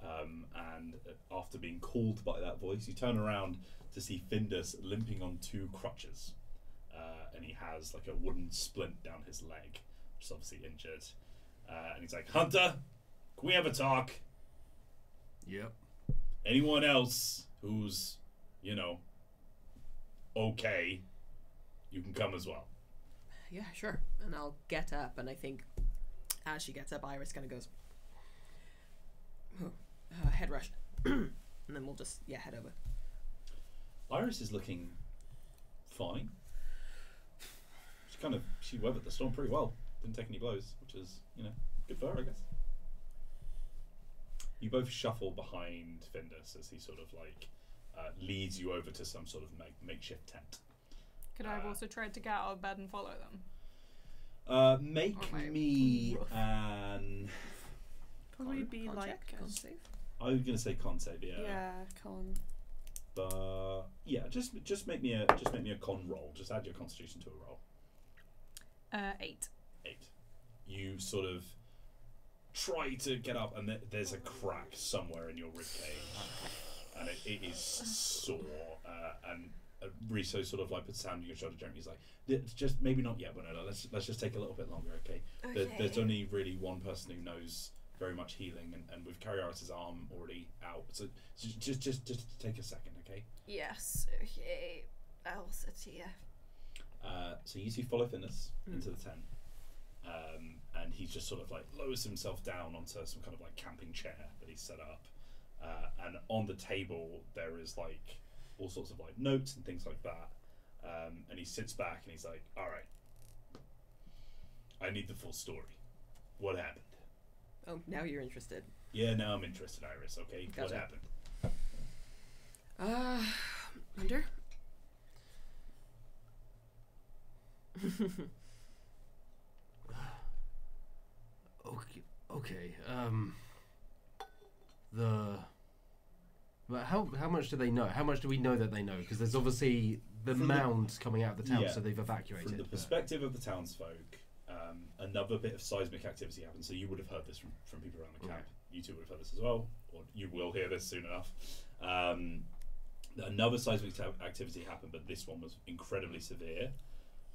Um, and after being called by that voice, you turn around to see Findus limping on two crutches. Uh, and he has like a wooden splint down his leg, which is obviously injured. Uh, and he's like, Hunter, can we have a talk? Yep. anyone else who's, you know, okay, you can come as well. Yeah, sure. And I'll get up, and I think as she gets up, Iris kind of goes, oh, uh, head rush. and then we'll just, yeah, head over. Iris is looking fine. She kind of she weathered the storm pretty well. Didn't take any blows, which is you know good for her, I guess. You both shuffle behind Findus as he sort of like uh, leads you over to some sort of make- makeshift tent. Could I have Uh, also tried to get out of bed and follow them? Uh, make my me rough. an. Probably be con like check, con save. I was gonna say con save, yeah. yeah, con. But yeah, just just make me a just make me a con roll. Just add your constitution to a roll. Uh, eight. eight. You sort of try to get up, and th- there's a crack somewhere in your rib cage, and it, it is sore. Uh, and uh, Riso sort of like puts a hand on your shoulder gently. He's like, "It's just maybe not yet, Winona. Let's let's just take a little bit longer, okay? There, there's only really one person who knows very much healing, and, and with Cariaris' arm already out, so j- just just just take a second, okay? Yes. Okay. I'll sit here. Uh, so you two follow Findus into the tent, um, and he just sort of like lowers himself down onto some kind of like camping chair that he's set up, uh, and on the table there is like all sorts of like notes and things like that, um, and he sits back and he's like, "All right, I need the full story. What happened? Oh, now you're interested. Yeah, now I'm interested, Iris. Okay, what happened? Uh, Hunter? Okay. Okay. Um. The. But how how much do they know? How much do we know that they know? Because there's obviously the From the- mound coming out of the town, Yeah. so they've evacuated. From the but- perspective of the townsfolk, um, another bit of seismic activity happened. So you would have heard this from, from people around the camp. You two would have heard this as well, or you will hear this soon enough. Um, another seismic ta- activity happened, but this one was incredibly severe.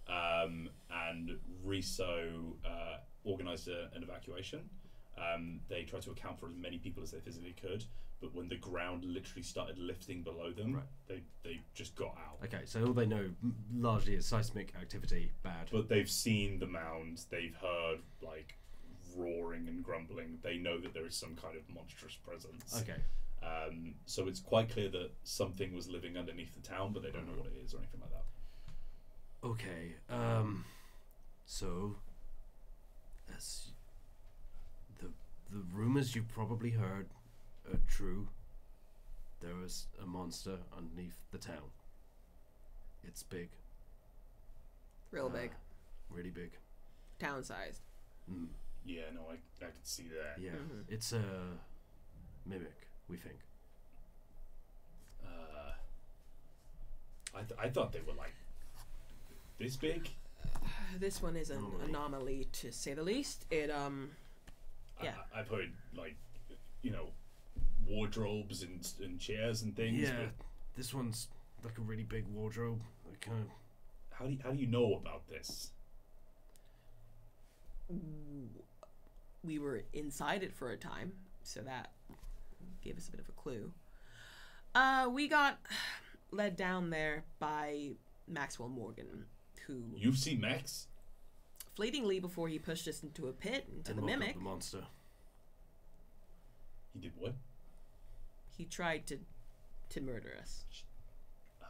Um, and Riso uh, organised a, an evacuation. Um, they tried to account for as many people as they physically could, but when the ground literally started lifting below them, Right. they, they just got out. Okay, so all they know largely is seismic activity bad. But they've seen the mound, they've heard like roaring and grumbling. They know that there is some kind of monstrous presence. okay, Um, so it's quite clear that something was living underneath the town, but they don't know what it is or anything like that. Okay. Um, so as the the rumors you probably heard are true. There is a monster underneath the town. It's big, Real big, really big. town sized. Mm, Yeah, no, I, I could see that. yeah, Mhm. it's a mimic. We think. Uh, I, th- I thought they were like this big. This one is an Anomaly. anomaly to say the least. It um Yeah. I, I've heard like, you know, wardrobes and, and chairs and things. Yeah, but this one's like a really big wardrobe. Like kind of how do you, how do you know about this? we were inside it for a time, so that gave us a bit of a clue. Uh, we got led down there by Maxwell Morgan, who You've seen Max? fleetingly before he pushed us into a pit into and the woke up mimic, the monster. He did what? he tried to to murder us. Uh,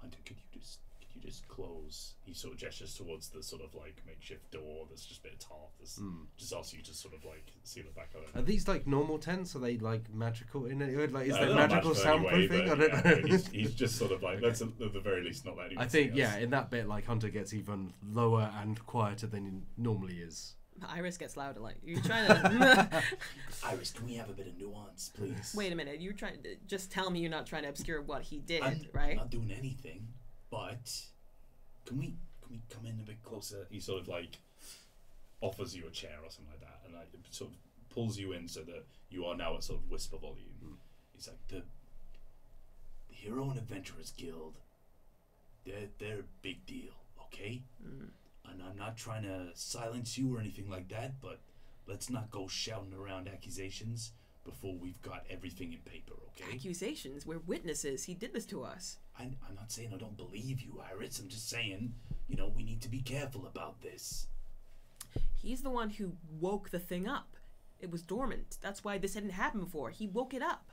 Hunter, could you just could you just close? He sort of gestures towards the sort of like makeshift door. That's just a bit of tarp. That's Mm. just asks you to sort of like seal it back up. Are these like normal tents? Are they like magical in any way? Like, is Uh, there they're magical anyway, soundproofing? but, I don't yeah, know. he's, he's just sort of like let's at the very least not let anyone. I think yeah, in that bit, like Hunter gets even lower and quieter than he normally is. Iris gets louder. Like you're trying to. Iris, can we have a bit of nuance, please? Wait a minute. You're trying to just tell me you're not trying to obscure what he did, I'm, right? I'm not doing anything, but can we can we come in a bit closer? He sort of like offers you a chair or something like that, and like sort of pulls you in so that you are now at sort of whisper volume. Hmm. He's like the the Hero and Adventurers Guild. They're they're a big deal, okay? Hmm. And I'm not trying to silence you or anything like that, but let's not go shouting around accusations before we've got everything in paper, okay? Accusations. We're witnesses. He did this to us. I, I'm not saying I don't believe you, Iris. I'm just saying, you know, we need to be careful about this. He's the one who woke the thing up. It was dormant. That's why this hadn't happened before. He woke it up.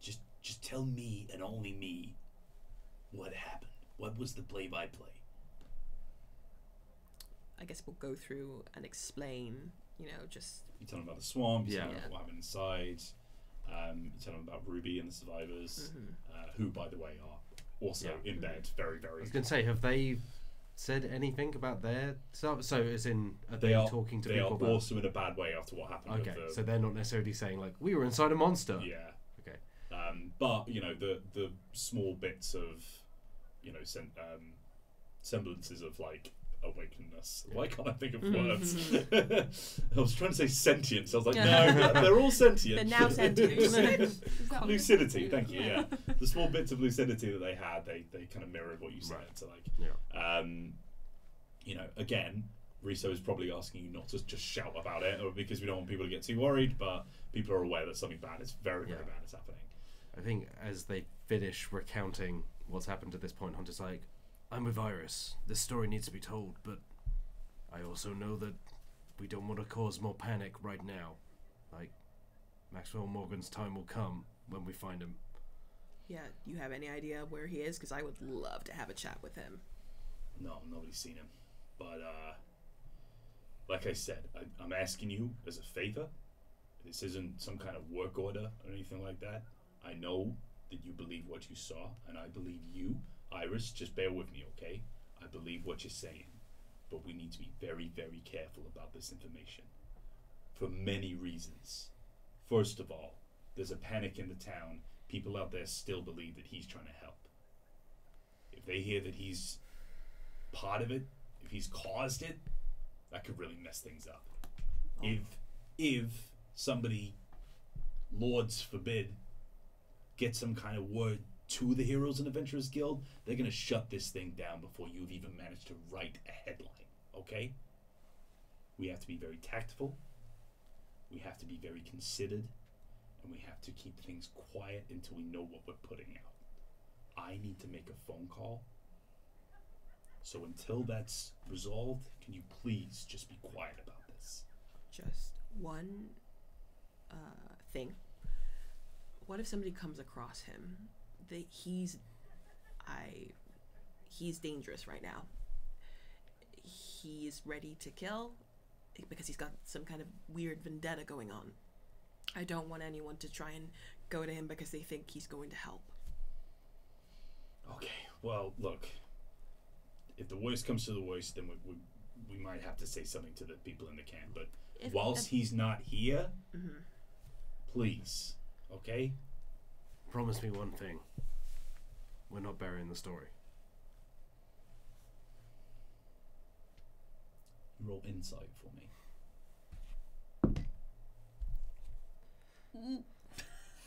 Just, just tell me and only me what happened. What was the play-by-play? I guess we'll go through and explain, you know, just You tell them about the swamp. You tell them Yeah. about what happened inside. Um, you tell them about Ruby and the survivors, uh, who, by the way, are also Yeah. in bed. Very, very. I was gonna say, have they said anything about their stuff? So, as in, are they, They are talking to They people are about? also in a bad way after what happened. Okay, the, so they're not necessarily saying like we were inside a monster. yeah. Okay. Um, but you know the the small bits of you know sen- um, semblances of like awakenedness. Why can't I think of words? I was trying to say sentience. I was like, no, they're all sentient. They're now sentient. Lucidity. Thank you. Yeah, the small bits of lucidity that they had, they they kind of mirrored what you said. Right. So like, Yeah. um, you know, again, Riso is probably asking you not to just shout about it, or because we don't want people to get too worried. But people are aware that something bad is very, very Yeah. bad is happening. I think as they finish recounting what's happened to this point, Hunter's like, I'm with Iris. This story needs to be told, but I also know that we don't want to cause more panic right now. Like, Maxwell Morgan's time will come when we find him. yeah. You have any idea where he is? Because I would love to have a chat with him. No, nobody's seen him. But uh, like I said, I, I'm asking you as a favor. This isn't some kind of work order or anything like that. I know that you believe what you saw, and I believe you, Iris. Just bear with me, okay? I believe what you're saying, but we need to be very, very careful about this information for many reasons. First of all, there's a panic in the town. People out there still believe that he's trying to help. If they hear that he's part of it, if he's caused it, that could really mess things up. Oh. If if somebody, lords forbid, gets some kind of word to the Heroes and Adventurers Guild, they're gonna shut this thing down before you've even managed to write a headline. Okay? We have to be very tactful. We have to be very considered, and we have to keep things quiet until we know what we're putting out. I need to make a phone call. So until that's resolved, can you please just be quiet about this? Just one uh, thing. What if somebody comes across him? That he's, I, he's dangerous right now. He's ready to kill because he's got some kind of weird vendetta going on. I don't want anyone to try and go to him because they think he's going to help. Okay, well, look. If the worst comes to the worst, then we, we, we might have to say something to the people in the camp. But If- whilst if- he's not here, Mhm. please, okay? Promise me one thing. We're not burying the story. Roll insight for me.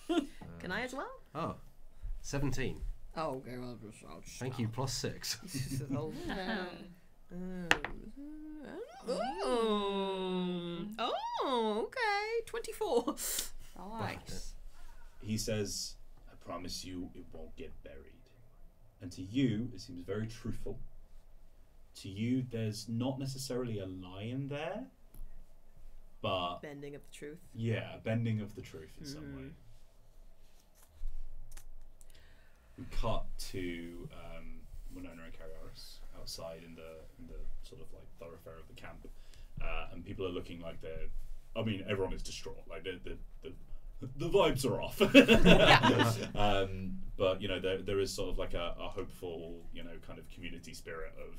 Can I as well? Oh, 17. Oh, okay. Well, I'll just Thank you, plus 6. Oh. oh, oh, okay. 24. Nice. He says, I promise you it won't get buried. And to you, it seems very truthful. To you, there's not necessarily a lion there, but Bending of the truth. yeah, a bending of the truth in some Mhm. way. We cut to um, Winona and Cariaris outside in the in the sort of like thoroughfare of the camp, uh, and people are looking like they're. I mean, everyone is distraught. Like the the the, the vibes are off. um, but you know, there there is sort of like a, a hopeful, you know, kind of community spirit of,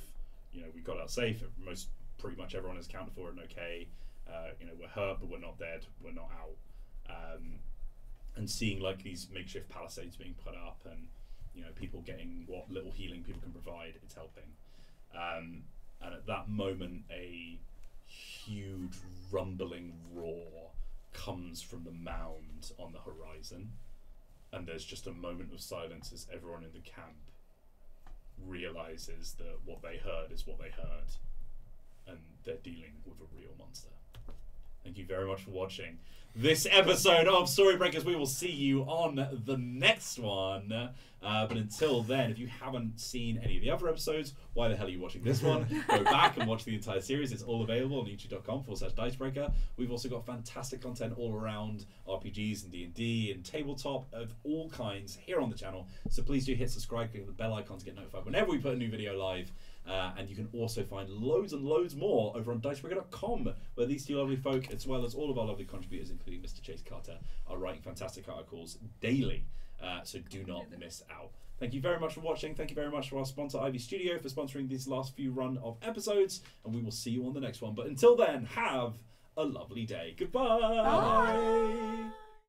you know, we got out safe. Most pretty much everyone is accounted for and okay. Uh, you know, we're hurt, but we're not dead. We're not out. Um, and seeing like these makeshift palisades being put up and you know people getting what little healing people can provide it's helping um, and at that moment a huge rumbling roar comes from the mound on the horizon and there's just a moment of silence as everyone in the camp realizes that what they heard is what they heard and they're dealing with a real monster Thank you very much for watching this episode of Storybreakers. We will see you on the next one. Uh, but until then, if you haven't seen any of the other episodes, why the hell are you watching this one? Go back and watch the entire series. It's all available on youtube.com forward slash dicebreaker. We've also got fantastic content all around RPGs and D&D and tabletop of all kinds here on the channel. So please do hit subscribe, click the bell icon to get notified whenever we put a new video live. Uh, and you can also find loads and loads more over on dicebreaker.com, where these two lovely folk, as well as all of our lovely contributors, including Mr. Chase Carter, are writing fantastic articles daily. Uh, so do not miss out. Thank you very much for watching. Thank you very much for our sponsor, Ivy Studio, for sponsoring these last few run of episodes. And we will see you on the next one. But until then, have a lovely day. Goodbye. Bye.